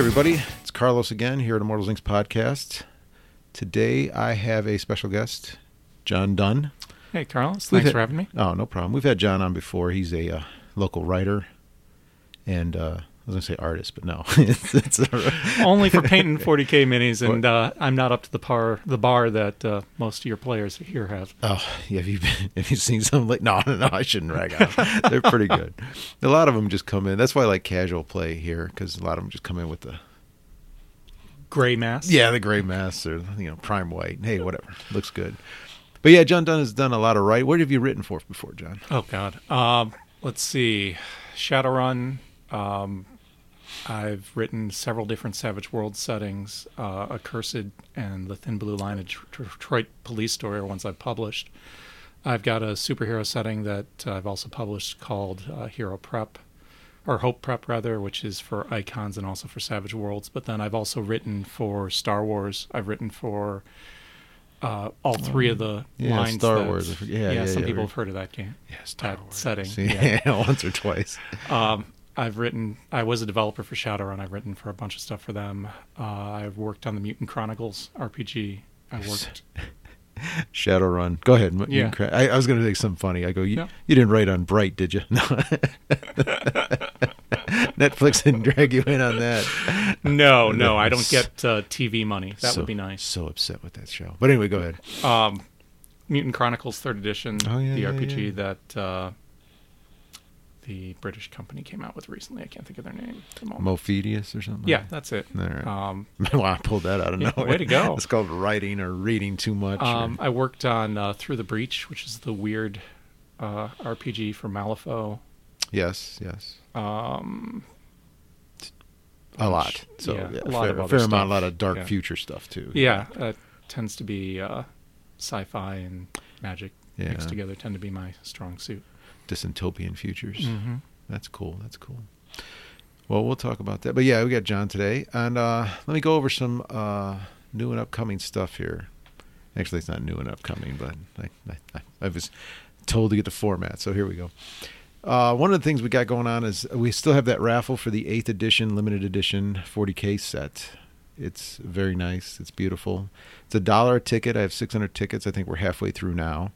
Hey, everybody. It's Carlos again here at Immortals Inc. podcast. Today I have a special guest, John Dunn. Hey, Carlos. Thanks had- for having me. Oh, no problem. We've had John on before. He's a uh, local writer and uh, I was going to say artist, but no. it's, it's Only for painting 40k minis, and uh, I'm not up to the par the bar that uh, most of your players here have. oh, yeah, have you been, have you seen some? Like, no, no, no, I shouldn't rag on them. They're pretty good. A lot of them just come in. That's why I like casual play here because a lot of them just come in with the Gray mass. Yeah, the gray mass or you know prime white. Hey, whatever, looks good. But yeah, John Dunn has done a lot of right. What have you written for before, John? Oh God. Um, let's see. Shadowrun. Um, I've written several different Savage World settings. Uh, Accursed and the Thin Blue Line a Detroit Police Story are ones I've published. I've got a superhero setting that I've also published called uh, Hero Prep, or Hope Prep rather, which is for Icons and also for Savage Worlds. But then I've also written for Star Wars. I've written for uh, all three of the Yeah, lines. Star that- Wars. Forget- yeah, yeah, some yeah, people have heard of that game. Yeah, Star that Wars. setting. Yeah. once or twice. Um, I've written. I was a developer for Shadowrun. I've written for a bunch of stuff for them. Uh, I've worked on the Mutant Chronicles RPG. I worked. Shadowrun. Go ahead. Yeah. I, I was going to say something funny. I go, you, Yeah. you didn't write on Bright, did you? No. Netflix didn't drag you in on that. No, no, I don't get uh, TV money. That So- would be nice. So upset with that show. But anyway, go ahead. Um, Mutant Chronicles Third Edition, Oh, yeah, the yeah, RPG that uh, the British company came out with recently. I can't think of their name. Mophidius or something? yeah, that's it. Right. Um, wow, I pulled that out of nowhere. way to go. It's called writing or reading too much. or- um, I worked on uh, Through the Breach, which is the weird uh, RPG for Malifaux. yes, yes. Um, A lot. So yeah, yeah, a lot fair, of fair amount, a lot of dark Yeah. future stuff too. Yeah, uh, tends to be uh, sci-fi and magic mixed together. Tend to be my strong suit. Dystopian futures. Mm-hmm. That's cool. That's cool. Well, we'll talk about that. But yeah, we got John today, and uh, let me go over some uh, new and upcoming stuff here. Actually, it's not new and upcoming, but I, I, I was told to get the format, so here we go. Uh, one of the things we got going on is we still have that raffle for the eighth edition, limited edition 40k set. It's very nice. It's beautiful. It's a dollar a ticket. I have 600 tickets. I think we're halfway through now.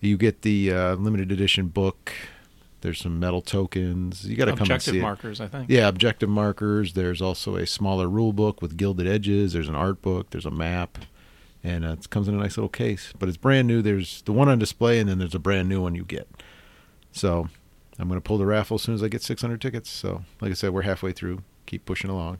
You get the uh, limited edition book. There's some metal tokens. You got to come and Objective see it. markers, I think. Yeah, objective markers. There's also a smaller rule book with gilded edges. There's an art book. There's a map, and uh, it comes in a nice little case. But it's brand new. There's the one on display, and then there's a brand new one you get. So I'm going to pull the raffle as soon as I get 600 tickets. So like I said, we're halfway through. Keep pushing along.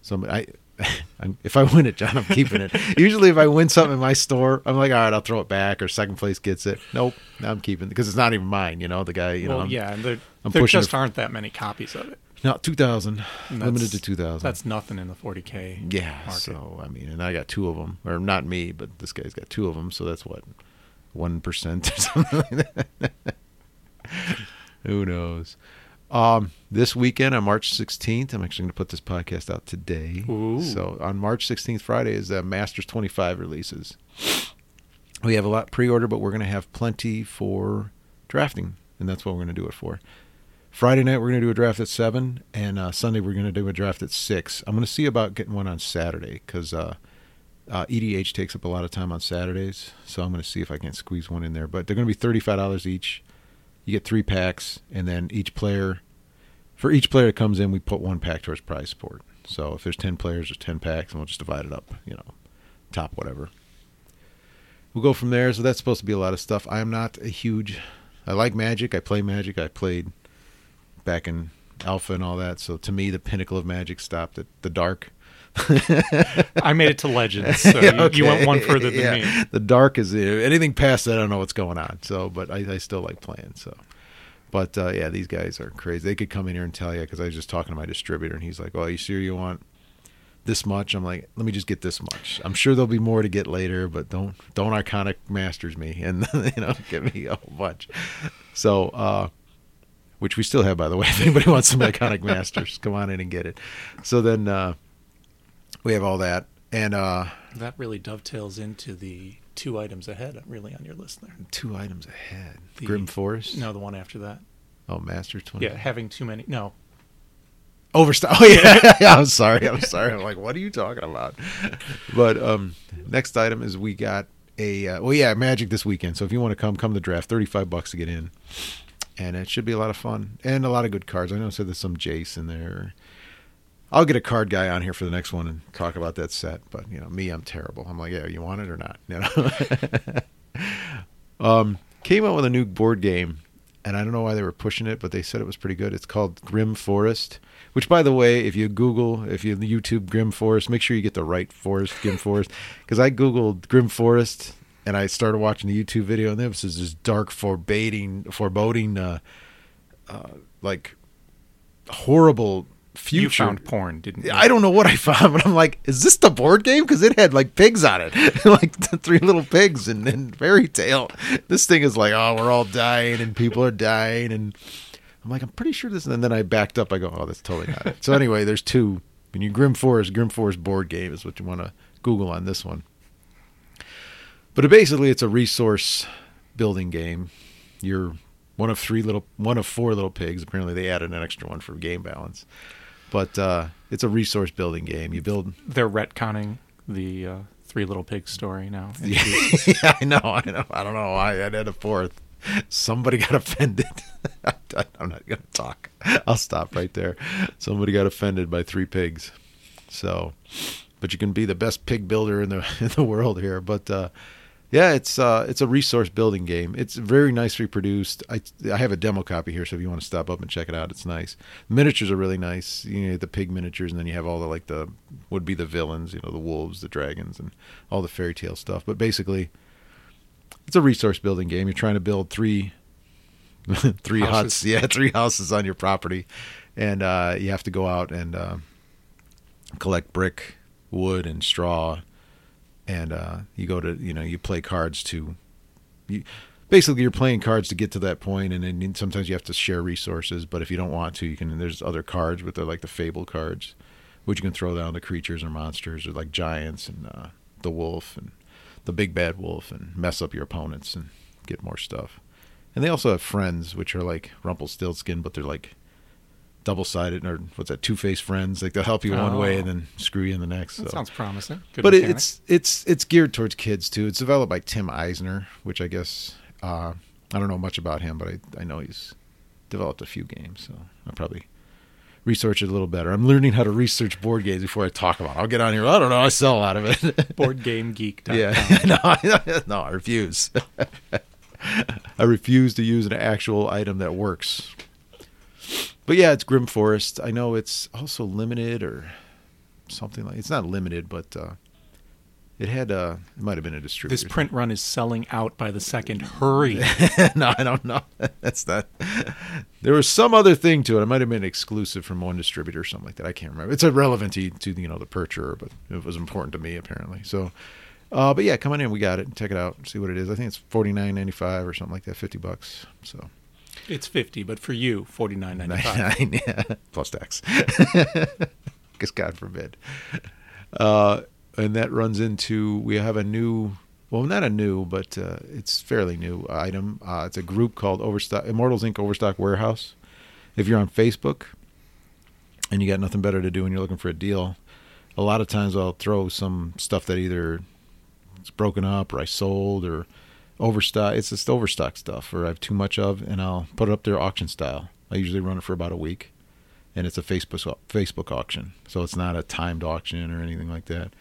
So I, if I win it, John, I'm keeping it. Usually, if I win something in my store, I'm like, all right, I'll throw it back, or second place gets it. Nope, I'm keeping it because it's not even mine. You know, the guy. You well, know, I'm- yeah, and there, I'm there just it- aren't that many copies of it. No, 2,000. Limited to 2,000. That's nothing in the 40k. Yeah. market. So I mean, and I got two of them, or not me, but this guy's got two of them. So that's what one percent or something like that. Who knows? Um, this weekend on March 16th, I'm actually going to put this podcast out today. Ooh. So on March 16th, Friday is uh, Masters 25 releases. We have a lot pre-order, but we're going to have plenty for drafting, and that's what we're going to do it for. Friday night we're going to do a draft at seven, and uh, Sunday we're going to do a draft at six. I'm going to see about getting one on Saturday because uh, uh, EDH takes up a lot of time on Saturdays, so I'm going to see if I can squeeze one in there. But they're going to be thirty-five dollars each. You get three packs, and then each player, for each player that comes in, we put one pack towards prize support. So if there's ten players, there's ten packs, and we'll just divide it up. You know, top whatever. We'll go from there. So that's supposed to be a lot of stuff. I am not a huge. I like Magic. I play Magic. I played back in Alpha and all that. So to me, the pinnacle of Magic stopped at the Dark. I made it to Legends, so you, you went one further than Yeah. me. The Dark is anything past that. I don't know what's going on. So, but I, I still like playing. So, but uh, yeah, these guys are crazy. They could come in here and tell you because I was just talking to my distributor and he's like, "Oh, you sure you want this much?" I'm like, "Let me just get this much. I'm sure there'll be more to get later, but don't don't iconic masters me and you know give me a whole bunch." So. uh which we still have, by the way. If anybody wants some iconic masters, come on in and get it. So then uh, we have all that, and uh, That really dovetails into the two items ahead, really, on your list there. two items ahead. The- Grimm Forest. No, the one after that. Oh, Masters twenty. Yeah, having too many. No. Overstock. Oh yeah. I'm sorry. I'm sorry. I'm like, what are you talking about? But um, next item is we got a uh, well, yeah, Magic this weekend. So if you want to come, come to the draft. Thirty five bucks to get in, and it should be a lot of fun and a lot of good cards. I know so there's some Jace in there. I'll get a card guy on here for the next one and talk about that set. But you know, me, I'm terrible. I'm like, yeah, you want it or not? You know. um, came out with a new board game, and I don't know why they were pushing it, but they said it was pretty good. It's called Grimm Forest. Which, by the way, if you Google, if you YouTube Grimm Forest, make sure you get the right forest, Grimm Forest, because I googled Grimm Forest and I started watching the YouTube video, and this was this dark, foreboding, foreboding, uh, uh, like horrible future. You found porn, didn't you? I don't know what I found, but I'm like, is this the board game? Because it had like pigs on it, like three little pigs and then fairy tale. This thing is like, oh, we're all dying and people are dying, and I'm like, I'm pretty sure this. And then I backed up. I go, oh, that's totally not it. So anyway, there's two. When you Grimm Forest, Grimm Forest board game is what you want to Google on this one. But basically, it's a resource building game. You're one of three little, one of four little pigs. Apparently, they added an extra one for game balance. But uh, it's a resource building game. You build. They're retconning the uh, Three Little Pigs story now. Yeah, I know. I know. I don't know why I had a fourth. Somebody got offended. I'm not going to talk. I'll stop right there. Somebody got offended by three pigs. So, but you can be the best pig builder in the in the world here. But uh, yeah, it's uh, it's a resource building game. It's very nicely produced. I I have a demo copy here, so if you want to stop up and check it out, it's nice. Miniatures are really nice. You know, the pig miniatures, and then you have all the like the would be the villains. You know, the wolves, the dragons, and all the fairy tale stuff. But basically, it's a resource building game. You're trying to build three three houses. huts, yeah, three houses on your property, and uh, you have to go out and uh, collect brick, wood, and straw and uh, you go to you know you play cards to you, basically you're playing cards to get to that point and then sometimes you have to share resources but if you don't want to you can there's other cards but they're like the fable cards which you can throw down the creatures or monsters or like giants and uh, the wolf and the big bad wolf and mess up your opponents and get more stuff. And they also have friends which are like rumpelstiltskin but they're like double sided or what's that two faced friends like they'll help you one way and oh. then screw you in the next that so. sounds promising. Good but mechanic. it's it's it's geared towards kids too. It's developed by tim eisner which i guess uh, i don't know much about him but i, I know he's developed a few games so i'll probably research it a little better. I'm learning how to research board games before i talk about it. I'll get on here. I don't know. I sell a lot of it. Boardgamegeek.com yeah. No, no i refuse. I refuse to use an actual item that works but yeah, it's Grimm Forest. I know it's also limited or something like. It's not limited, but uh, it had. Uh, it might have been a distributor. This print run is selling out by the second. Hurry! no, I don't know. That's not. There was some other thing to it. It might have been exclusive from one distributor or something like that. I can't remember. It's irrelevant to, to you know the purchaser, but it was important to me apparently. So. Uh, but yeah, come on in. We got it. Check it out. See what it is. I think it's forty nine ninety five or something like that. Fifty bucks. So it's fifty, but for you, forty nine ninety five. yeah, plus tax. Because God forbid. Uh, and that runs into we have a new, well, not a new, but uh, it's fairly new item. Uh, it's a group called Overstock Immortals Inc. Overstock Warehouse. If you're on Facebook and you got nothing better to do and you're looking for a deal, a lot of times I'll throw some stuff that either it's broken up or I sold or overstock. It's just overstock stuff, or I have too much of, and I'll put it up there auction style. I usually run it for about a week, and it's a Facebook Facebook auction, so it's not a timed auction or anything like that.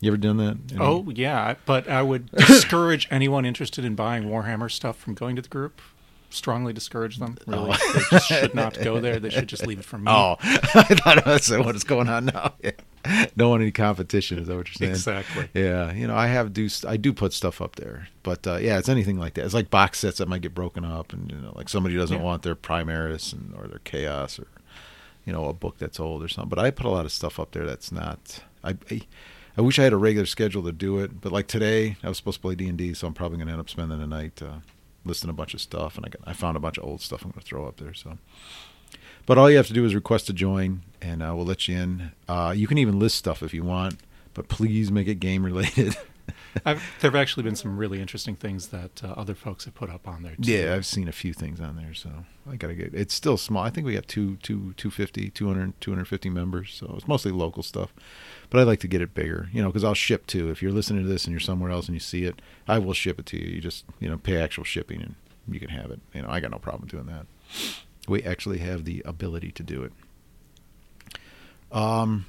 You ever done that? Any? Oh yeah, but I would discourage anyone interested in buying Warhammer stuff from going to the group. Strongly discourage them. Oh. Really, oh. they just should not go there. They should just leave it for me. Oh, I thought that's what is going on now. Yeah. don't want any competition. Is that what you're saying? Exactly. Yeah, you know, I have do I do put stuff up there, but uh, yeah, it's anything like that. It's like box sets that might get broken up, and you know, like somebody doesn't yeah. want their Primaris and or their Chaos or you know a book that's old or something. But I put a lot of stuff up there that's not. I, I, I wish I had a regular schedule to do it, but like today, I was supposed to play D and D, so I'm probably going to end up spending the night uh, listing a bunch of stuff, and I got, I found a bunch of old stuff I'm going to throw up there. So but all you have to do is request to join, and uh, we'll let you in. Uh, you can even list stuff if you want, but please make it game related. There have actually been some really interesting things that uh, other folks have put up on there. Too. Yeah, I've seen a few things on there, so I gotta get. It's still small. I think we got two, two, 250, 200, 250 members, so it's mostly local stuff. But I'd like to get it bigger, you know, because I'll ship too. If you're listening to this and you're somewhere else and you see it, I will ship it to you. You just, you know, pay actual shipping and you can have it. You know, I got no problem doing that. We actually have the ability to do it. Um,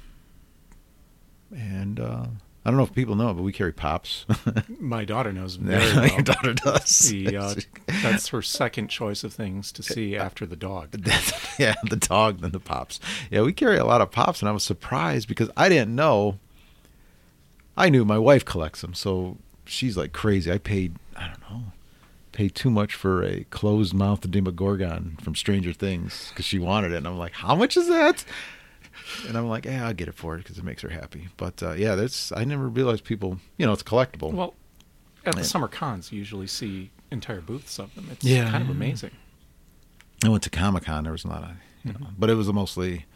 and uh, I don't know if people know, but we carry pops. My daughter knows very well. Your daughter does. The, uh, that's her second choice of things to see after the dog. Yeah, the dog, then the pops. Yeah, we carry a lot of pops, and I was surprised because I didn't know. I knew my wife collects them, so she's like crazy. I paid, I don't know, paid too much for a closed mouthed Demogorgon from Stranger Things because she wanted it, and I'm like, how much is that? And I'm like, yeah, I'll get it for her because it makes her happy. But uh, yeah, that's I never realized people, you know, it's collectible. Well, at the Yeah. summer cons, you usually see entire booths of them. It's Yeah. kind of amazing. I went to Comic Con. There was a lot of, you know, but it was mostly.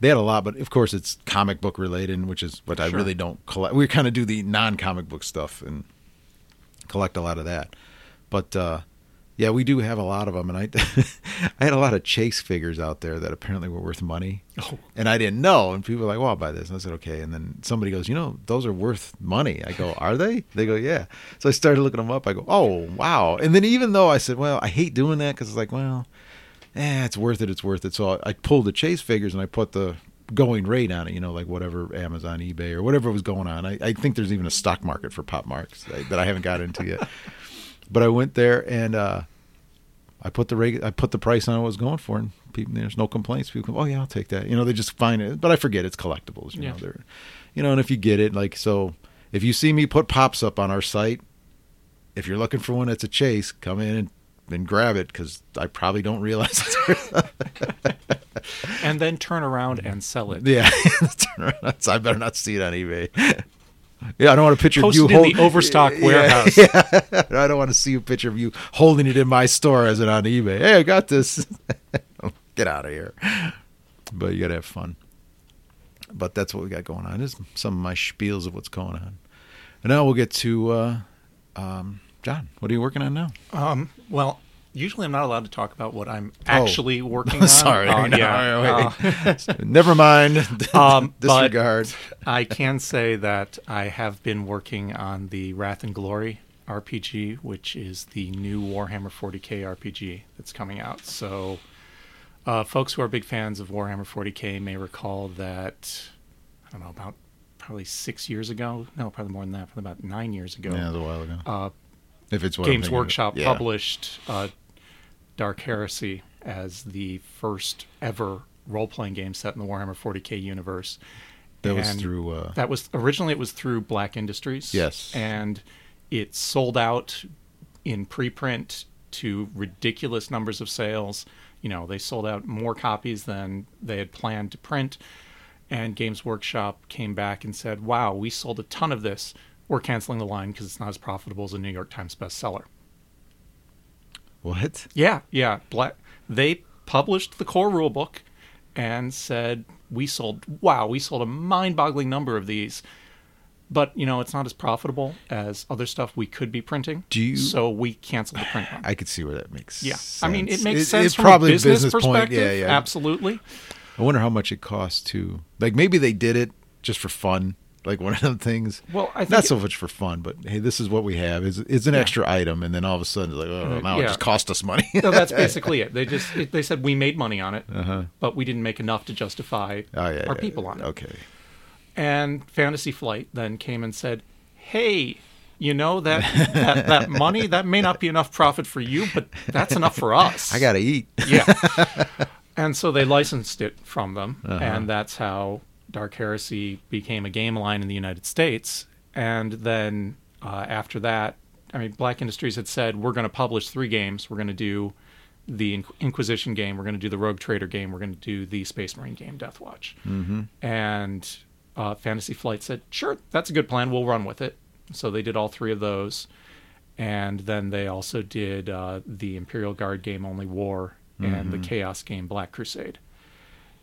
They had a lot, but of course it's comic book related, which is what I really don't collect. We kind of do the non-comic book stuff and collect a lot of that. But uh, yeah, we do have a lot of them, and I I had a lot of chase figures out there that apparently were worth money, Oh, and I didn't know. And people were like, "Well, I'll buy this," and I said, "Okay." And then somebody goes, "You know, those are worth money." I go, "Are they?" They go, "Yeah." So I started looking them up. I go, "Oh, wow!" And then even though I said, "Well, I hate doing that," because it's like, well, eh, it's worth it. It's worth it. So I, I pulled the chase figures and I put the going rate on it. You know, like whatever Amazon, eBay, or whatever was going on. I, I think there's even a stock market for pop marks that, that I haven't got into yet. but I went there and uh, I put the reg- I put the price on what I was going for, and people, there's no complaints. People go, "Oh yeah, I'll take that." You know, they just find it, but I forget it's collectibles. You Yeah. know, they're, you know, and if you get it, like so, if you see me put pops up on our site, if you're looking for one that's a chase, come in and, and grab it because I probably don't realize it's and then turn around and sell it. yeah. I better not see it on eBay. Yeah, I don't want a picture Post of you it in the overstock Yeah, warehouse. Yeah, I don't want to see a picture of you holding it in my store as it on eBay. Hey, I got this. Get out of here. But you got to have fun. But that's what we got going on. This is some of my spiels of what's going on. And now we'll get to uh, um, John. What are you working on now? Um, well, usually I'm not allowed to talk about what I'm Oh. actually working on. Sorry. Uh, No, yeah. Uh, Never mind. Um, Disregard. I can say that I have been working on the Wrath and Glory RPG, which is the new Warhammer 40k RPG that's coming out. So, uh, folks who are big fans of Warhammer 40k may recall that, I don't know, about probably six years ago, no, probably more than that, probably about nine years ago, yeah, a while ago. uh, if it's what Games. Workshop Yeah. published uh, Dark Heresy as the first ever role playing game set in the Warhammer 40k universe. That was through. Uh, That was originally it was through Black Industries. Yes. and it sold out in preprint to ridiculous numbers of sales. You know, they sold out more copies than they had planned to print. And Games Workshop came back and said, "Wow, we sold a ton of this. We're canceling the line because it's not as profitable as a New York Times bestseller." What? Yeah, yeah. Black. They published the core rulebook and said we sold. Wow, we sold a mind-boggling number of these, but you know it's not as profitable as other stuff we could be printing. Do you- So we canceled the print run. I could see where that makes. yeah, sense. I mean it makes It- sense it's from probably a business, point. perspective. Yeah, yeah. Absolutely. I wonder how much it costs to like maybe they did it just for fun, like one of them things. Well, I think not so much for fun, but hey, this is what we have. Is it's an Yeah. extra item, and then all of a sudden like, oh, now it just cost us money. no, that's basically it. They just it, they said we made money on it, uh-huh. but we didn't make enough to justify Oh yeah, our yeah, people on it. Okay. And Fantasy Flight then came and said, "Hey, you know that that, that money that may not be enough profit for you, but that's enough for us." I gotta eat. yeah. and so they licensed it from them, Uh-huh. and that's how Dark Heresy became a game line in the United States. And then uh, after that, I mean, Black Industries had said we're going to publish three games. We're going to do the Inquisition game. We're going to do the Rogue Trader game. We're going to do the Space Marine game, Death Watch. Mm-hmm. And uh, Fantasy Flight said, sure, that's a good plan. We'll run with it. So they did all three of those. And then they also did uh, the Imperial Guard game, Only War, and the Chaos game, Black Crusade.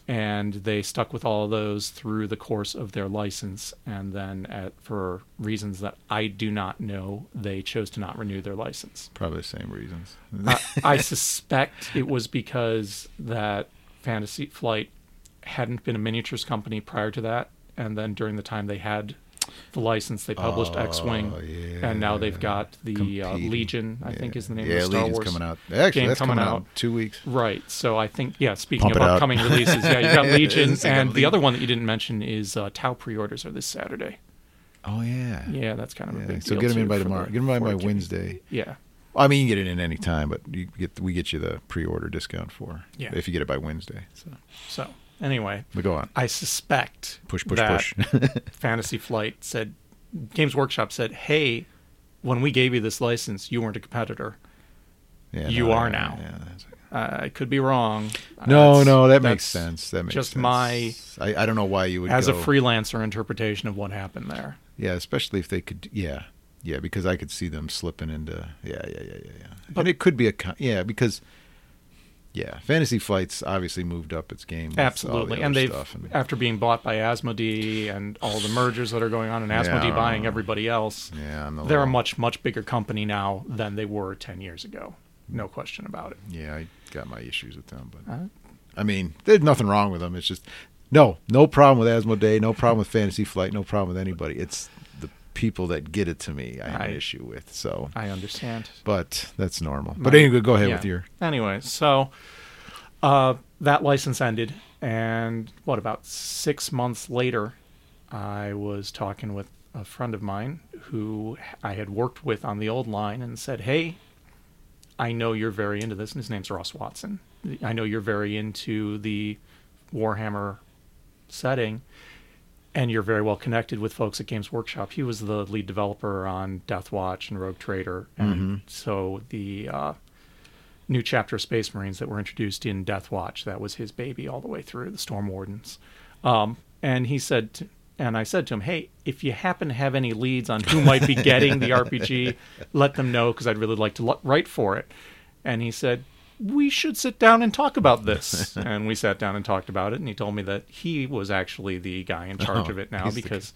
And they stuck with all of those through the course of their license. And then, at, for reasons that I do not know, they chose to not renew their license. Probably the same reasons. I, I suspect it was because that Fantasy Flight hadn't been a miniatures company prior to that, and then during the time they had license, they published X-wing, Oh, yeah. and now they've got the uh, Legion. I think is the name yeah, of the Star Legion's Wars coming out. Actually, game that's coming coming out two weeks. Right. So I think yeah. Speaking Pump of upcoming releases, yeah, you got Legion, It's like a and the other one that you didn't mention is uh, Tau pre-orders are this Saturday. Oh yeah. Yeah, that's kind of a big so get them in by tomorrow. the Get them by by Wednesday. Yeah. I mean, you get it in any time, but you get we get you the pre-order discount for Yeah. if you get it by Wednesday. So, So anyway, but go on. I suspect Push, push, that push. Fantasy Flight said, Games Workshop said, "Hey, when we gave you this license, you weren't a competitor. Yeah, You no, are now. yeah, Uh, I could be wrong. Uh, no, that's- no, that makes sense. That makes just sense. my- I, I don't know why you would as go, a freelancer interpretation of what happened there. Yeah, especially if they could. Yeah, yeah, because I could see them slipping into. Yeah, yeah, yeah, yeah, yeah. But- and it could be a. Yeah, because. Yeah, Fantasy Flights obviously moved up its game. all the Absolutely, and they've stuff and- after being bought by Asmodee and all the mergers that are going on, and Asmodee Yeah. buying everybody else, yeah, they're a much much bigger company now than they were ten years ago. No question about it. Yeah, I got my issues with them, but Uh, I mean, there's nothing wrong with them. It's just no, no problem with Asmodee, no problem with Fantasy Flight, no problem with anybody. It's people that get it to me I have an issue with. So, I understand. but that's normal. But anyway, go ahead yeah. with your. Anyway, so uh, that license ended, and what about six months later, I was talking with a friend of mine who I had worked with on the old line, and said, "Hey, I know you're very into this." And his name's Ross Watson. I know you're very into the Warhammer setting. And you're very well connected with folks at Games Workshop. He was the lead developer on Death Watch and Rogue Trader, and so the uh, new chapter of Space Marines that were introduced in Death Watch. That was his baby all the way through the Storm Wardens. Um, and he said, to, and I said to him, "Hey, if you happen to have any leads on who might be getting the RPG, let them know because I'd really like to l- write for it." And he said, "We should sit down and talk about this." and we sat down and talked about it. And he told me that he was actually the guy in charge Oh, of it now because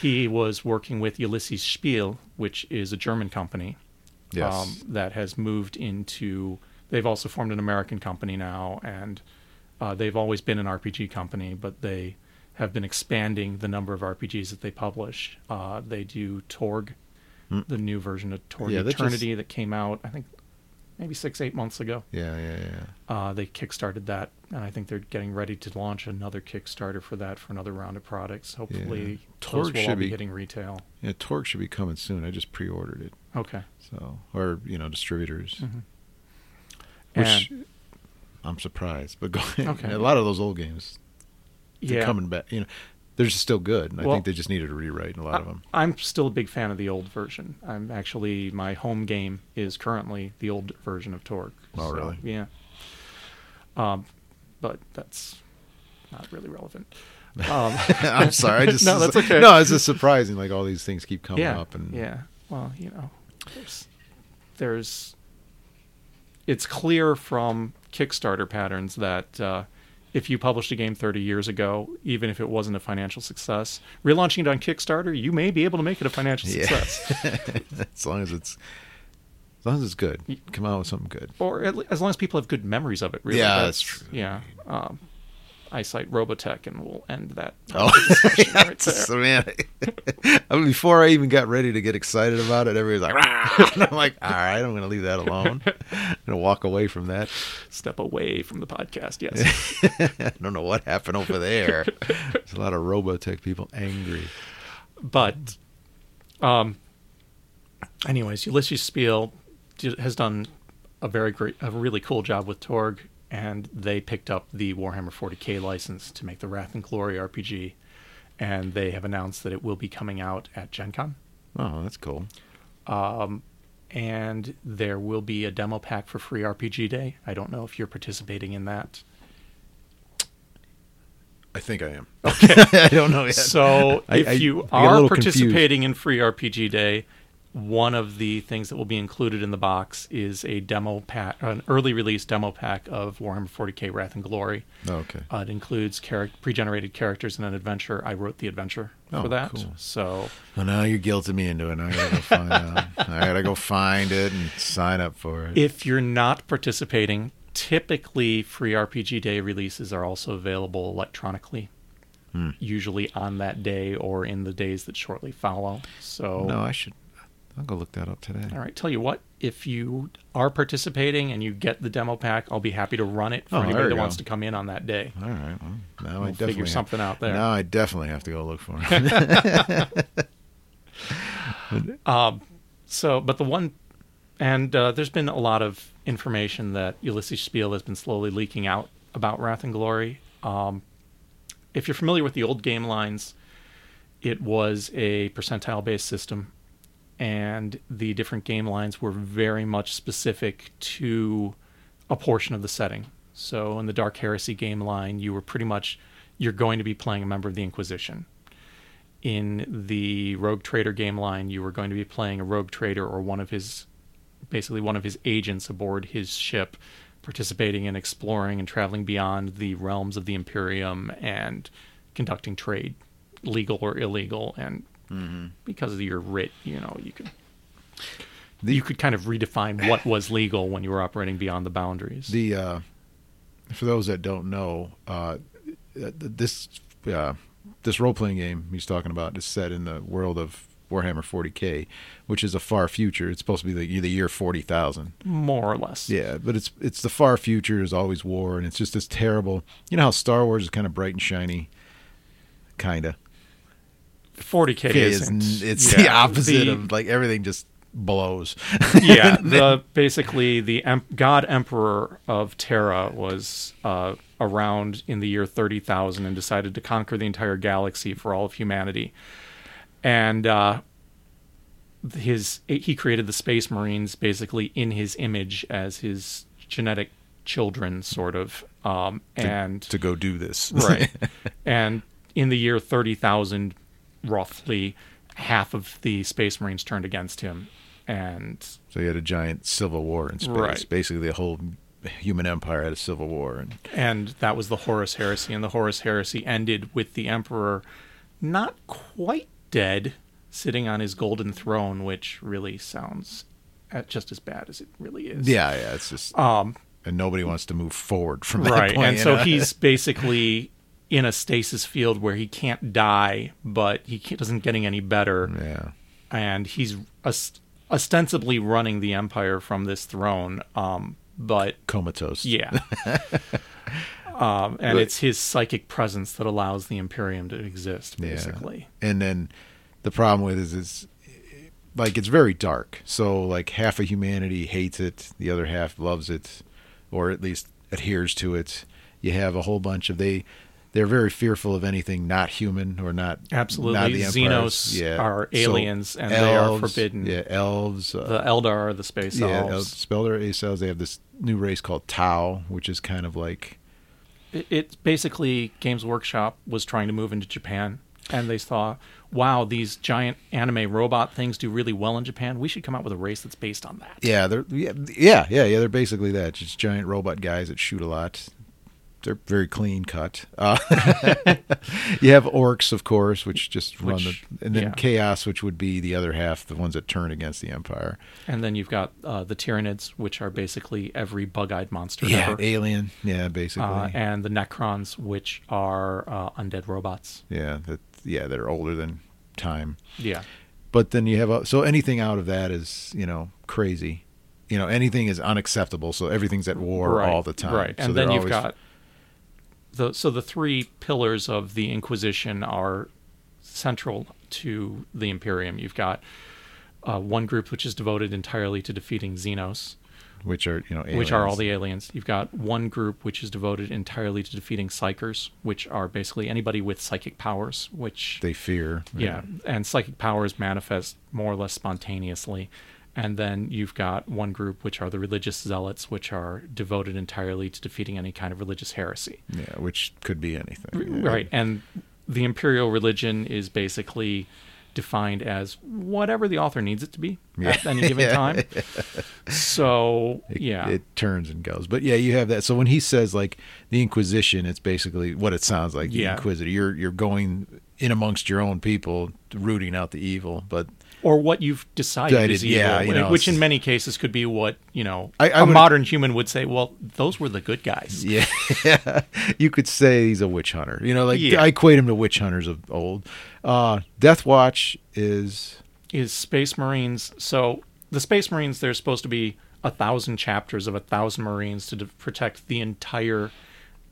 he was working with Ulisses Spiel, which is a German company Yes. um, that has moved into. They've also formed an American company now, and uh, they've always been an RPG company, but they have been expanding the number of RPGs that they publish. Uh, they do Torg, the new version of Torg Hmm. Yeah, that just- Eternity that came out, I think, maybe six, eight months ago. yeah, yeah, yeah. Uh, they kickstarted that, and I think they're getting ready to launch another Kickstarter for that for another round of products. Hopefully, Torg those will should be be- hitting retail. Yeah, Torg should be coming soon. I just pre-ordered it. Okay. So, or you know, distributors. Mhm. Which And- I'm surprised, but go ahead. Okay. A lot of those old games, they're yeah, coming back. You know, they're just still good. And I think they just needed a rewrite in a lot of them. I, am still a big fan of the old version. I'm actually my home game is currently the old version of Torg. Oh, really? Yeah. Um, but that's not really relevant. Um, I'm sorry. I just No, that's okay. No, it's just surprising. Like all these things keep coming yeah, up, and yeah. Well, you know, there's, there's, it's clear from Kickstarter patterns that uh, if you published a game 30 years ago, even if it wasn't a financial success, relaunching it on Kickstarter, you may be able to make it a financial Yeah. success. as long as it's as long as it's good, come out with something good. or as long as people have good memories of it. Really, Yeah, that's true. Yeah, um, I cite Robotech, and we'll end that. Oh, discussion right there. so, man! I mean, before I even got ready to get excited about it, everybody's like, I'm like, all right, I'm going to leave that alone. I'm going to walk away from that. Step away from the podcast. Yes. I don't know what happened over there. There's a lot of Robotech people angry. but, um, anyways, Ulisses Spiel has done a very great, a really cool job with Torg, and they picked up the Warhammer 40k license to make the Wrath and Glory RPG, and they have announced that it will be coming out at Gen Con. Oh, that's cool. Um, and there will be a demo pack for free RPG Day. I don't know if you're participating in that. I think I am. Okay. I don't know yet. So I- if I- you I get are little confused. participating in free RPG Day, one of the things that will be included in the box is a demo pack, an early release demo pack of Warhammer 40k Wrath and Glory. Oh, okay. Uh, it includes charac- pre-generated characters and an adventure. I wrote the adventure Oh, for that, cool. so Well, now you're guilting me into it. I gotta go find out. I gotta go find it and sign up for it. if you're not participating, typically free RPG Day releases are also available electronically. Hmm. Usually on that day or in the days that shortly follow. So No, I should. I'll go look that up today. All right, tell you what, if you are participating and you get the demo pack, I'll be happy to run it for Oh, anybody that go. wants to come in on that day. All right. Well, now I We'll definitely figure have- something out there. Now I definitely have to go look for it. Um, so, but the one, and uh, there's been a lot of information that Ulisses Spiel has been slowly leaking out about Wrath and Glory. Um, if you're familiar with the old game lines, it was a percentile based system, and the different game lines were very much specific to a portion of the setting. So, in the Dark Heresy game line, you were pretty much you're going to be playing a member of the Inquisition in the rogue trader game line you were going to be playing a rogue trader or one of his basically one of his agents aboard his ship participating in exploring and traveling beyond the realms of the imperium and conducting trade legal or illegal and because of your writ you know you could The- you could kind of redefine what was legal when you were operating beyond the boundaries the uh, for those that don't know, uh, this uh, this role playing game he's talking about is set in the world of Warhammer 40k, which is a far future. It's supposed to be the, the year forty thousand. more or less Yeah, but it's it's the far future. There's always war, and it's just this terrible. You know how Star Wars is kind of bright and shiny, kinda. 40k is it's Yeah, the opposite the- of like everything just blows. yeah, the basically the em- God Emperor of Terra was uh, around in the year thirty thousand and decided to conquer the entire galaxy for all of humanity, and uh, his he created the Space Marines basically in his image as his genetic children, sort of, um, and to go do this. right, and in the year thirty thousand, roughly half of the Space Marines turned against him, and so you had a giant civil war in space. Right. Basically, the whole human empire had a civil war, and and that was the Horus Heresy, and the Horus Heresy ended with the Emperor not quite dead, sitting on his golden throne, which really sounds uh, just as bad as it really is. yeah, yeah, it's just Um, and nobody wants to move forward from that right, and so know? he's basically in a stasis field where he can't die, but he doesn't getting any better, yeah, and he's ost- ostensibly running the empire from this throne. Um, but comatose. Yeah. um, and But- it's his psychic presence that allows the Imperium to exist, Yeah. basically. and then the problem with it is, is like it's very dark. So like half of humanity hates it, the other half loves it, or at least adheres to it. You have a whole bunch of they. They're very fearful of anything not human or not Absolutely. Not the. Xenos yeah. are So aliens, and they are forbidden. Yeah, elves. Uh, The Eldar are the space yeah, elves. elves. Spelled are ace elves. They have this new race called Tau, which is kind of like It, it's basically Games Workshop was trying to move into Japan, and they saw, wow, these giant anime robot things do really well in Japan. We should come out with a race that's based on that. Yeah, they're yeah, yeah, yeah, yeah. They're basically that. Just giant robot guys that shoot a lot. They're very clean cut. Uh, you have orcs, of course, which just run Which- the, and then yeah. chaos, which would be the other half, the ones that turn against the empire. And then you've got uh, the Tyranids, which are basically every bug-eyed monster Yeah, ever. alien. Yeah, basically. Uh, and the Necrons, which are uh, undead robots. yeah, that yeah, they're older than time. Yeah. But then you have a, so anything out of that is you know crazy. You know anything is unacceptable. So everything's at war right, all the time. Right. So And then you've always- got the so the three pillars of the Inquisition are central to the Imperium. You've got uh, one group which is devoted entirely to defeating Xenos, which are you know which are all the aliens. You've got one group which is devoted entirely to defeating psykers, which are basically anybody with psychic powers, which they fear. yeah, and psychic powers manifest more or less spontaneously. And then you've got one group, which are the religious zealots, which are devoted entirely to defeating any kind of religious heresy. Yeah, which could be anything. Yeah. Right. And the imperial religion is basically defined as whatever the author needs it to be Yeah. at any given time. So It, yeah, it turns and goes. But yeah, you have that. So when he says like the Inquisition, it's basically what it sounds like. The Yeah. Inquisitor. You're you're going in amongst your own people, rooting out the evil. But or what you've decided is evil, yeah, you know, which in many cases could be what you know I- I a would- modern human would say. Well, those were the good guys. yeah, you could say he's a witch hunter. You know, like Yeah. I equate him to witch hunters of old. Uh, Death Watch is Is Space Marines? So the Space Marines, there's supposed to be a thousand chapters of a thousand Marines to protect the entire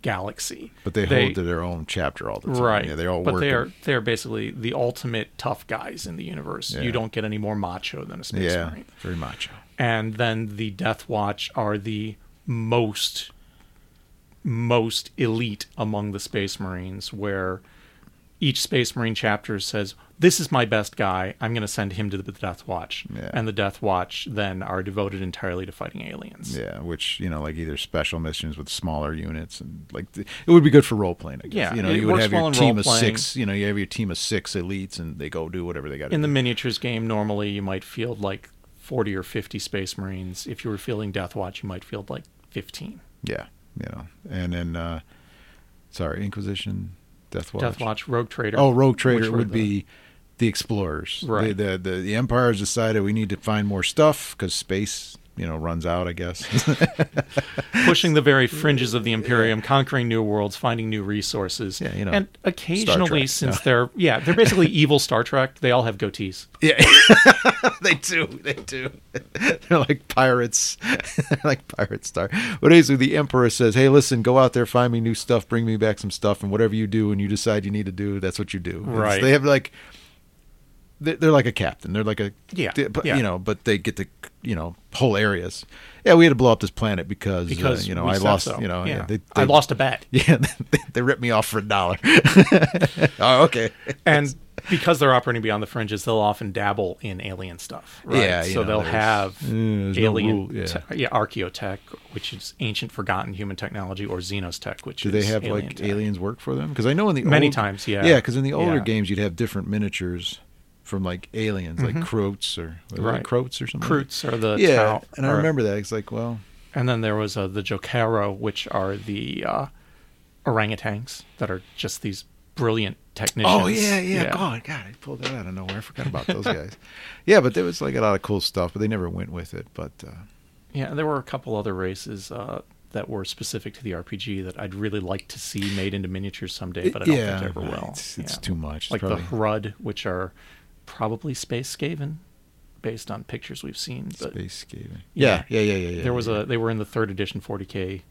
galaxy. but they, hold to their own chapter all the time. right. Yeah, they all but work. they are they're basically the ultimate tough guys in the universe. Yeah. You don't get any more macho than a Space yeah, Marine. very macho. and then the Death Watch are the most most elite among the Space Marines, where each Space Marine chapter says, "This is my best guy. I'm going to send him to the Death Watch," Yeah. and the Death Watch then are devoted entirely to fighting aliens. Yeah, which you know, like either special missions with smaller units, and like th- it would be good for role playing. I guess. Yeah, you know, you would have well your team of six. You know, you have your team of six elites, and they go do whatever they got to In do. the miniatures game, normally you might field like 40 or 50 Space Marines. If you were fielding Death Watch, you might field like 15. yeah, you know, and then uh sorry, Inquisition, Death Watch. Death Watch, Rogue Trader. Oh, Rogue Trader would the- be the explorers. Right. The, the the the Empire has decided we need to find more stuff because space, you know, runs out. I guess. pushing the very fringes of the Imperium, conquering new worlds, finding new resources. Yeah, you know, and occasionally, Trek, since yeah. they're yeah, they're basically evil Star Trek. They all have goatees. Yeah, they do. They do. They're like pirates. They're like pirate star. But basically, the emperor says, "Hey, listen, go out there, find me new stuff, bring me back some stuff, and whatever you do, and you decide you need to do, that's what you do." Right. They have like. They're like a captain. They're like a Yeah, they- but, yeah. You know, but they get to you know whole areas. Yeah, we had to blow up this planet because, uh, Because you know I lost. so. You know, yeah. they, I lost a bet, Yeah, they, they ripped me off for a dollar. oh, okay. and because they're operating beyond the fringes, they'll often dabble in alien stuff. Right? Yeah, so know, they'll have no alien, rule, yeah. te- yeah, archaeotech, which is ancient, forgotten human technology, or xenostech, which Do they have alien like tech. aliens work for them? Because I know in the Many old- times, yeah. yeah. Because in the older Yeah. games, you'd have different miniatures from like aliens, like Croats or Right. Croats or something. Kroots are the Yeah, and I remember that. It's like, well, And then there was uh, the Jokaero, which are the uh, orangutans that are just these brilliant technicians. oh yeah, yeah, God, God, I pulled that out of nowhere. I forgot about those guys. Yeah, but there was like a lot of cool stuff, but they never went with it. But uh, Yeah, and there were a couple other races uh, that were specific to the RPG that I'd really like to see made into miniatures someday, but I don't yeah, think they ever will. It's, it's Yeah. too much. It's Like probably the Hrud, which are probably space skaven, based on pictures we've seen. But space skating. Yeah. Yeah, yeah, yeah, yeah. yeah there was yeah. a they were in the third edition 40k.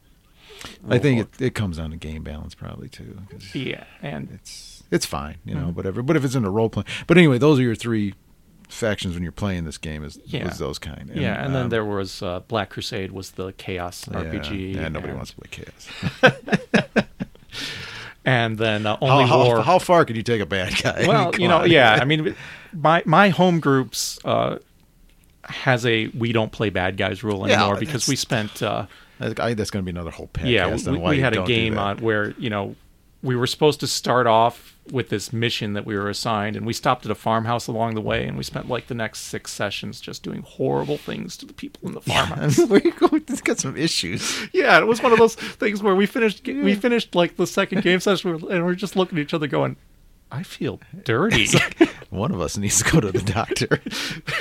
I think it, it comes down to game balance probably too. yeah, and it's it's fine, you know, Mhm. whatever. But if it's in a role play, but anyway, those are your three factions when you're playing this game. Is Yeah. those kind? yeah, and then um, there was uh, Black Crusade was the chaos yeah, RPG. Yeah, nobody and, wants to play chaos. And then uh, only how, war. how far could you take a bad guy? well, you know, on. yeah. I mean, my my home groups uh, has a we don't play bad guys rule Yeah, anymore because we spent uh, I, I- that's going to be another whole podcast. yeah on we, why we had a game on where you know we were supposed to start off with this mission that we were assigned and we stopped at a farmhouse along the way and we spent like the next six sessions just doing horrible things to the people in the farmhouse Where you got some issues. yeah it was one of those things where we finished we finished like the second game session and we're just looking at each other going i feel dirty One of us needs to go to the doctor.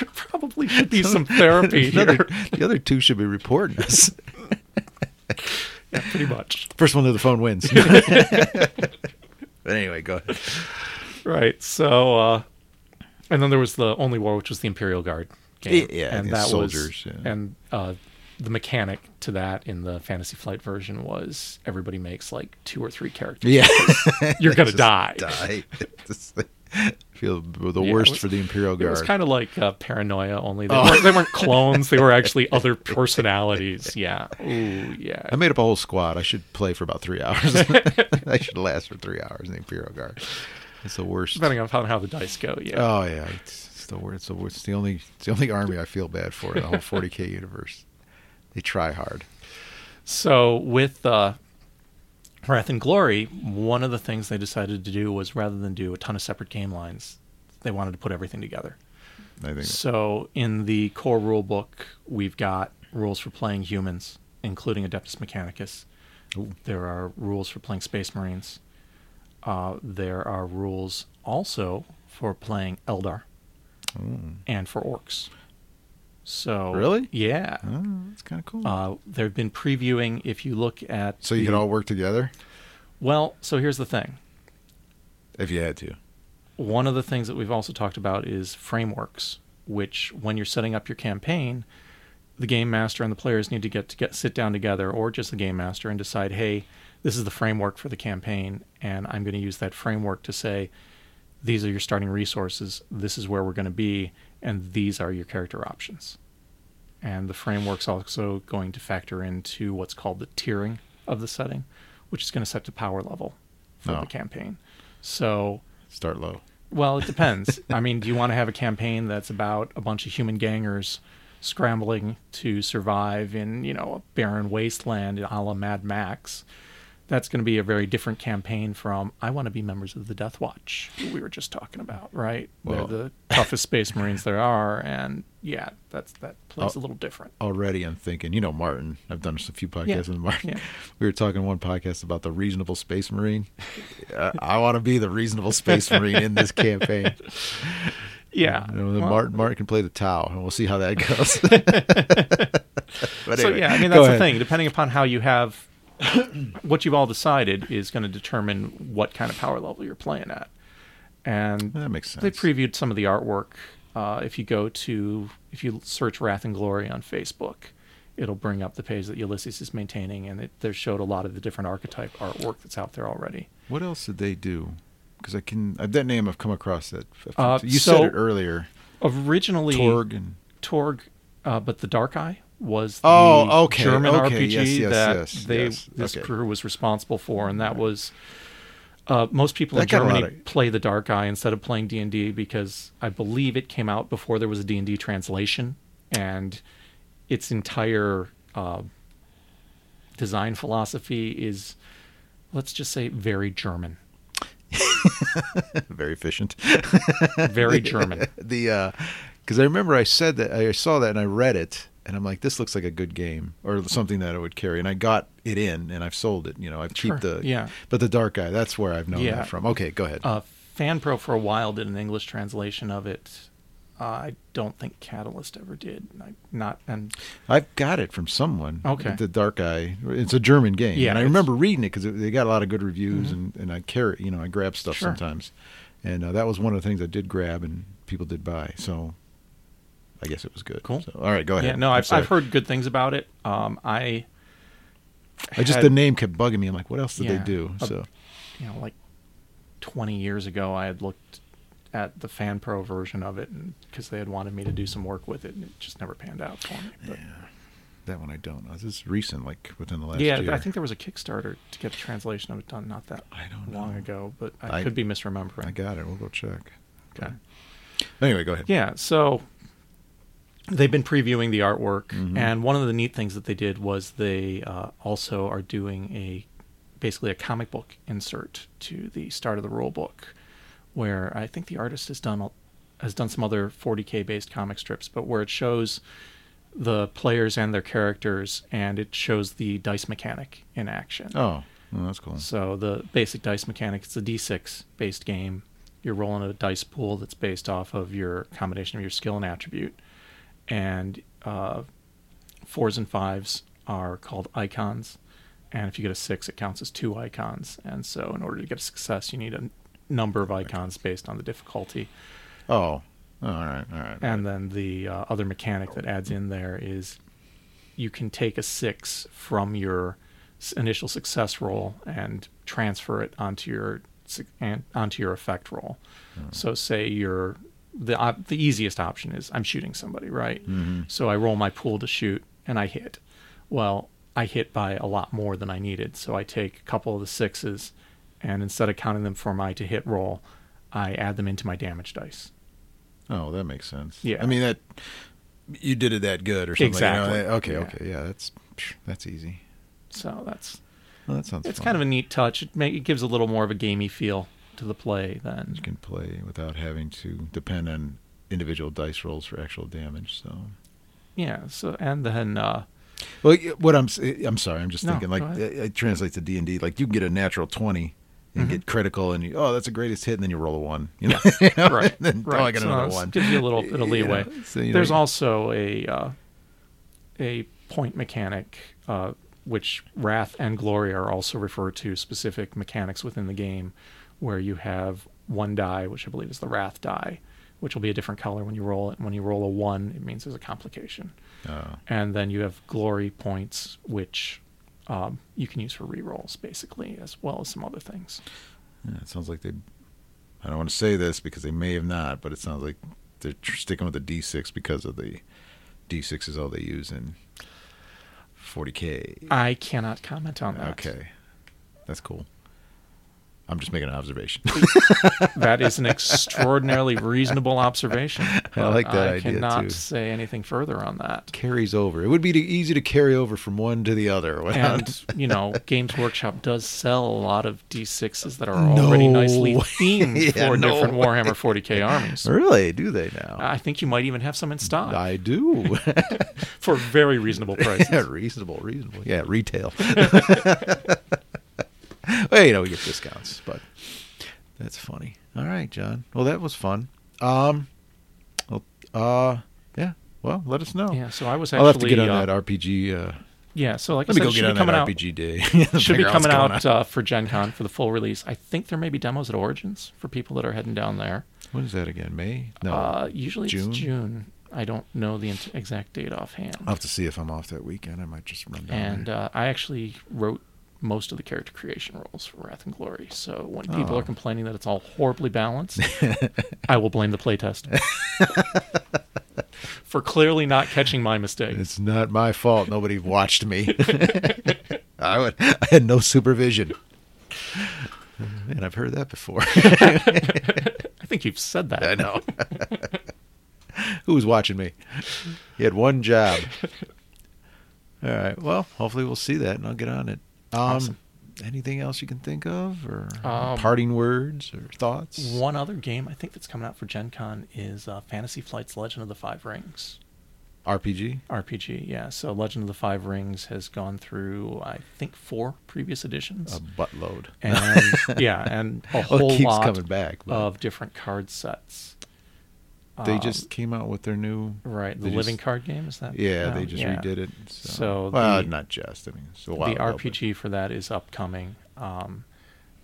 probably should be some therapy the, other, here. the other two should be reporting us. Yeah, pretty much. First one to the phone wins. but anyway, go ahead. Right. So, uh, and then there was the only war, which was the Imperial Guard game. Yeah, and that soldiers, was, yeah. and uh, the mechanic to that in the Fantasy Flight version was everybody makes like two or three characters. Yeah, You're gonna die. Die. Feel the Yeah, worst was- for the Imperial It Guard. was kind of like uh, paranoia, only they, Oh. weren't, they weren't clones. They were actually other personalities. Yeah. Ooh, yeah. I made up a whole squad. I should play for about three hours. I should last for three hours in the Imperial Guard. It's the worst. Depending on how, how the dice go. Yeah. Oh yeah, it's, it's the worst. It's the worst. It's the only. It's the only army I feel bad for in the whole 40k universe. They try hard. So with uh, Wrath and Glory, one of the things they decided to do was rather than do a ton of separate game lines, they wanted to put everything together. I think. So in the core rule book, we've got rules for playing humans, including Adeptus Mechanicus. Ooh. There are rules for playing Space Marines. Uh, there are rules also for playing Eldar Mm. and for orcs. So Really? yeah. Oh, that's kind of cool. Uh, they've been previewing. If you look at so you the- can all work together well. So here's the thing. if you had to. One of the things that we've also talked about is frameworks, which when you're setting up your campaign, the game master and the players need to get to get sit down together, or just the game master, and decide, hey, this is the framework for the campaign, and I'm going to use that framework to say, these are your starting resources, this is where we're going to be, and these are your character options. And the framework's also going to factor into what's called the tiering of the setting, which is going to set the power level for Oh. the campaign. So Start low. well, it depends. I mean, do you want to have a campaign that's about a bunch of human gangers scrambling to survive in, you know, a barren wasteland in a la Mad Max? That's going to be a very different campaign from I want to be members of the Deathwatch, we were just talking about, right? Well- They're the toughest space marines there are, and yeah, that's that plays Oh. a little different. Already, I'm thinking. You know, Martin. I've done a few podcasts Yeah, with Martin. yeah. We were talking one podcast about the reasonable space marine. Uh, I, I want to be the reasonable space marine in this campaign. Yeah, You know, well, Martin Martin can play the Tau, and we'll see how that goes. but so yeah, I mean that's the ahead. thing. Depending upon how you have what you've all decided is going to determine what kind of power level you're playing at. And That makes sense. they previewed some of the artwork. Uh, if you go to if you search Wrath and Glory on Facebook, it'll bring up the page that Ulisses is maintaining, and it, they showed a lot of the different archetype artwork that's out there already. What else did they do? Because I can uh, that name I've come across that. Uh, you so- said it earlier. Originally, Torg and Torg, uh, but the Dark Eye was Oh, the okay, German okay, RPG yes, yes, that yes, they this okay. crew was responsible for, and that was uh, most people That in got a lot Germany of- play the Dark Eye instead of playing D and D because I believe it came out before there was a D and D translation, and its entire uh, design philosophy is, let's just say, very German, very efficient. very German. the because I remember I said that I saw that and I read it and I'm like this looks like a good game or something that I would carry and I got it in and I've sold it you know I've Sure, kept the yeah. but the Dark Eye that's where I've known Yeah. that from okay go ahead Uh, FanPro for a while did an English translation of it. Uh, I don't think Catalyst ever did. I, not and I've got it from someone Okay. the Dark Eye it's a German game Yeah, and I remember reading it because they got a lot of good reviews and and I carry you know I grab stuff Sure. sometimes and uh, that was one of the things I did grab and people did buy so I guess it was good Cool. so, all right go ahead yeah, no, I've. I've heard good things about it. Um, I I just the name kept bugging me I'm like what else did Yeah. they do Uh, so you know like 20 years ago I had looked at the FanPro version of it because they had wanted me to do some work with it, and it just never panned out for me. But That one I don't know. This is recent, like within the last yeah, year. I think there was a Kickstarter to get a translation of it done not that I don't long know. ago, but I, I- could be misremembering. I got it. We'll go check. Okay. Anyway, go ahead. Yeah, so they've been previewing the artwork, Mhm. and one of the neat things that they did was they uh, also are doing a basically a comic book insert to the start of the rule book, where I think the artist has done has done some other 40k based comic strips, but where it shows the players and their characters, and it shows the dice mechanic in action. Oh, well, that's cool. So the basic dice mechanic, it's a D6 based game. You're rolling a dice pool that's based off of your combination of your skill and attribute. And uh, fours and fives are called icons. And if you get a six, it counts as two icons. And so in order to get a success, you need a n- number of icons based on the difficulty. Oh, all right, all right. And then the uh, other mechanic that adds in there is you can take a six from your initial success roll and transfer it onto your onto your effect roll. So say your the op- the easiest option is I'm shooting somebody, right? Mhm. So I roll my pool to shoot and I hit. Well, I hit by a lot more than I needed, so I take a couple of the sixes and instead of counting them for my to hit roll, I add them into my damage dice. Oh, that makes sense. Yeah. I mean that you did it that good or something. you know? Exactly. Okay, Yeah. okay, yeah. That's that's easy. So that's Well, that sounds. it's fun. kind of a neat touch. It, ma- it gives a little more of a gamey feel to the play, then You can play without having to depend on individual dice rolls for actual damage. So, yeah. So and then uh, well, what I'm I'm sorry, I'm just No, thinking like it, translates to D and D. Like you can get a natural twenty and Mhm. get critical, and you, oh, that's a greatest hit, and then you roll a one. You know, Yeah, You know? right, And then, right. oh, I got So another one. gives you a little bit of know, leeway. so, you know, There's you- also a uh, a point mechanic, uh, which Wrath and Glory are also referred to specific mechanics within the game, where you have one die, which I believe is the Wrath die, which will be a different color when you roll it. When you roll a one, it means there's a complication, Oh, and then you have Glory points, which um, you can use for rerolls, basically, as well as some other things. yeah, it sounds like they. I don't want to say this because they may have not, but it sounds like they're tr- sticking with the D6 because of the D6 is all they use in 40k. I cannot comment on that. Okay, that's cool. I'm just making an observation. That is an extraordinarily reasonable observation. but like that I idea, cannot too. say anything further on that. Carries over. It would be easy to carry over from one to the other. without- And you know, Games Workshop does sell a lot of D6s that are already No. nicely themed Yeah, for no different way. Warhammer 40k armies. really? Do they now? I think you might even have some in stock I do. for very reasonable prices. yeah, reasonable, reasonable. Yeah, retail. Well, you know, we get discounts, but that's funny. All right, John. Well, that was fun. Um, well, uh, yeah. Well, let us know. Yeah, so I was actually I'll have to get on uh, that RPG. Uh, Yeah, so like let me I go said, it get should on be that coming out. RPG day. Should be coming out uh, for Gen Con for the full release. I think there may be demos at Origins for people that are heading down there. when is that again? May? No. Uh, usually June? it's June. I don't know the exact date offhand. I'll have to see if I'm off that weekend. I might just run down and uh, I actually wrote most of the character creation roles for Wrath and Glory. So when oh. people Oh. are complaining that it's all horribly balanced, I will blame the playtest for clearly not catching my mistake. It's not my fault. Nobody watched me. I would. I had no supervision. And I've heard that before. I think you've said that. I know. Who was watching me? He had one job. All right. Well, hopefully we'll see that, and I'll get on it. Um, Awesome. Anything else you can think of, or Um, parting words or thoughts? One other game I think that's coming out for Gen Con is uh, Fantasy Flight's Legend of the Five Rings. RPG. RPG, yeah. So Legend of the Five Rings has gone through, I think, four previous editions. A buttload. and yeah, and a whole it keeps lot coming back. but of different card sets. They Um, just came out with their new. right the they living card game is that? Yeah, they just Yeah. redid it. So, So well, the- not just. I mean, The RPG for that is upcoming. Um,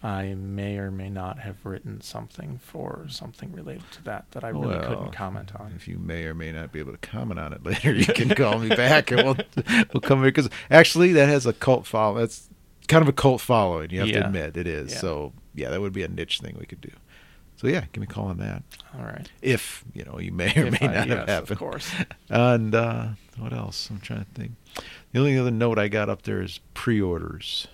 I may or may not have written something for something related to that that I really Well, couldn't comment on. If you may or may not be able to comment on it later, you can call me back and we'll we'll come here because actually that has a cult follow. That's kind of a cult following. You have to admit it is. Yeah. So yeah, that would be a niche thing we could do. So yeah, give me a call on that. All right. If you know you may or If may I- not yes, have happened. Of course. And uh, what else? I'm trying to think. The only other note I got up there is pre-orders.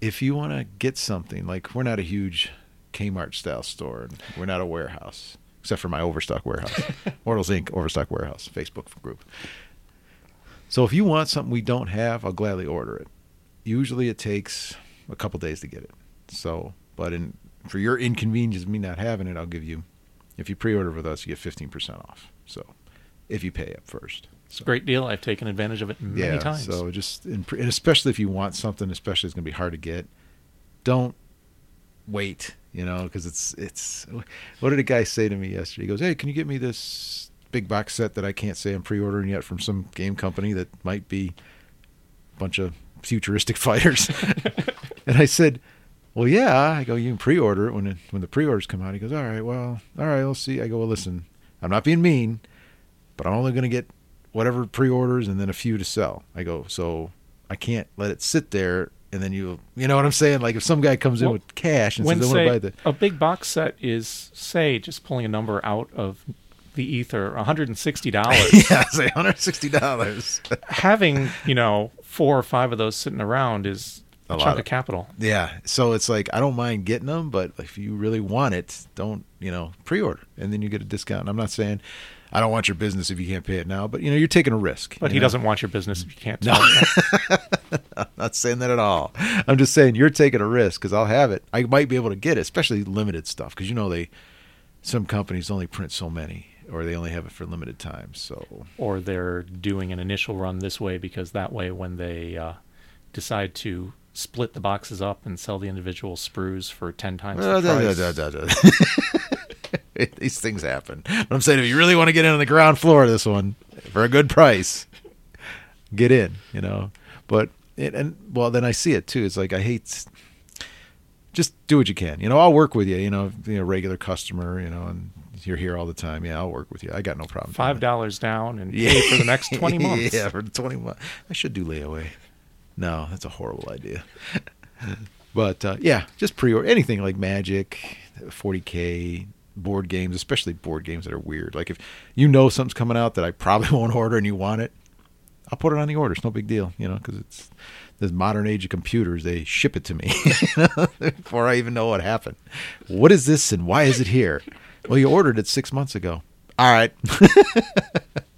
If you want to get something, like we're not a huge Kmart style store, and we're not a warehouse, except for my Overstock warehouse, Mortals Inc. Overstock warehouse Facebook group. So if you want something we don't have, I'll gladly order it. Usually it takes a couple days to get it. So, but in for your inconvenience of me not having it, I'll give you if you pre-order with us, you get 15% off. So, if you pay up first. It's a great deal. I've taken advantage of it many yeah, times. So just and and especially if you want something, especially it's going to be hard to get, don't wait. You know, because it's it's. What did a guy say to me yesterday? He goes, "Hey, can you get me this big box set that I can't say I'm pre-ordering yet from some game company that might be a bunch of futuristic fighters?" and I said. Well, yeah. I go, you can pre-order it when it, when the pre-orders come out. He goes, all right, well, all right, we'll see. I go, well, listen, I'm not being mean, but I'm only going to get whatever pre-orders and then a few to sell. I go, so I can't let it sit there and then you, you know what I'm saying? Like if some guy comes in with cash and says, I want to buy the, a big box set is say just pulling a number out of the ether, $160. yeah, say $160. Having, you know, four or five of those sitting around is a, A lot chunk of- of capital. yeah. So it's like, I don't mind getting them, but if you really want it, don't, you know, pre-order and then you get a discount. And I'm not saying, I don't want your business if you can't pay it now. But you know, you're taking a risk. But he know? doesn't want your business if you can't No. I'm not saying that at all. I'm just saying you're taking a risk because I'll have it. I might be able to get it, especially limited stuff, because you know they, some companies only print so many, or they only have it for limited time. So or they're doing an initial run this way because that way when they uh, decide to split the boxes up and sell the individual sprues for 10 times Uh, the price. these things happen. But I'm saying if you really want to get in on the ground floor of this one for a good price, get in. You know, but it, and well, then I see it too. It's like I hate. Just do what you can. You know, I'll work with you. You know, you know, regular customer. You know, and you're here all the time. Yeah, I'll work with you. I got no problem. Five dollars down and Yeah. pay for the next 20 months. yeah, for the 20 months. I should do layaway. No, that's a horrible idea. but uh, yeah, just pre-order anything like Magic, 40k, board games, especially board games that are weird. Like if you know something's coming out that I probably won't order and you want it, I'll put it on the order. It's no big deal, you know, because it's this modern age of computers. They ship it to me before I even know what happened. What is this and why is it here? Well, you ordered it six months ago. All right.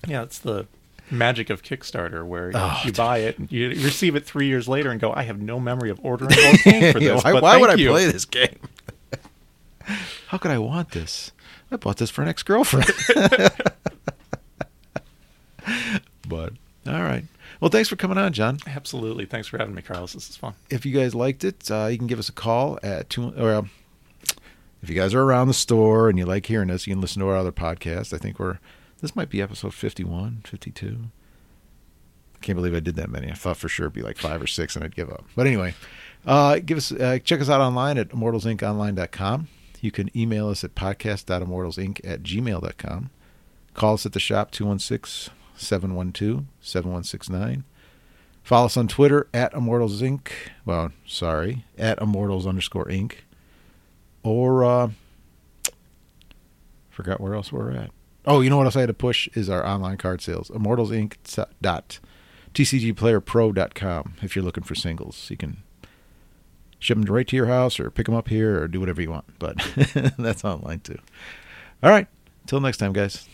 Yeah, it's the magic of Kickstarter where Oh, you buy it, and you receive it three years later, and go, "I have no memory of ordering game for this." why but why would I you." play this game? How could I want this? I bought this for an ex girlfriend. but all right. Well, thanks for coming on, John. Absolutely. Thanks for having me, Carlos. This is fun. If you guys liked it, uh, you can give us a call at two. Or um, if you guys are around the store and you like hearing us, you can listen to our other podcast. I think we're this might be episode 51, 52. I can't believe I did that many. I thought for sure it'd be like five or six and I'd give up. But anyway, uh, give us uh, check us out online at immortalsinconline.com. You can email us at podcast.immortalsinc at gmail.com. Call us at the shop 216 712 7169. Follow us on Twitter at Immortals Inc. Well, sorry, at Immortals underscore Inc. Or, uh, forgot where else we're at. Oh, you know what else I had to push is our online card sales. Immortals Inc. dot tcgplayerpro.com if you're looking for singles. You can ship them right to your house or pick them up here or do whatever you want. But that's online too. All right. Until next time, guys.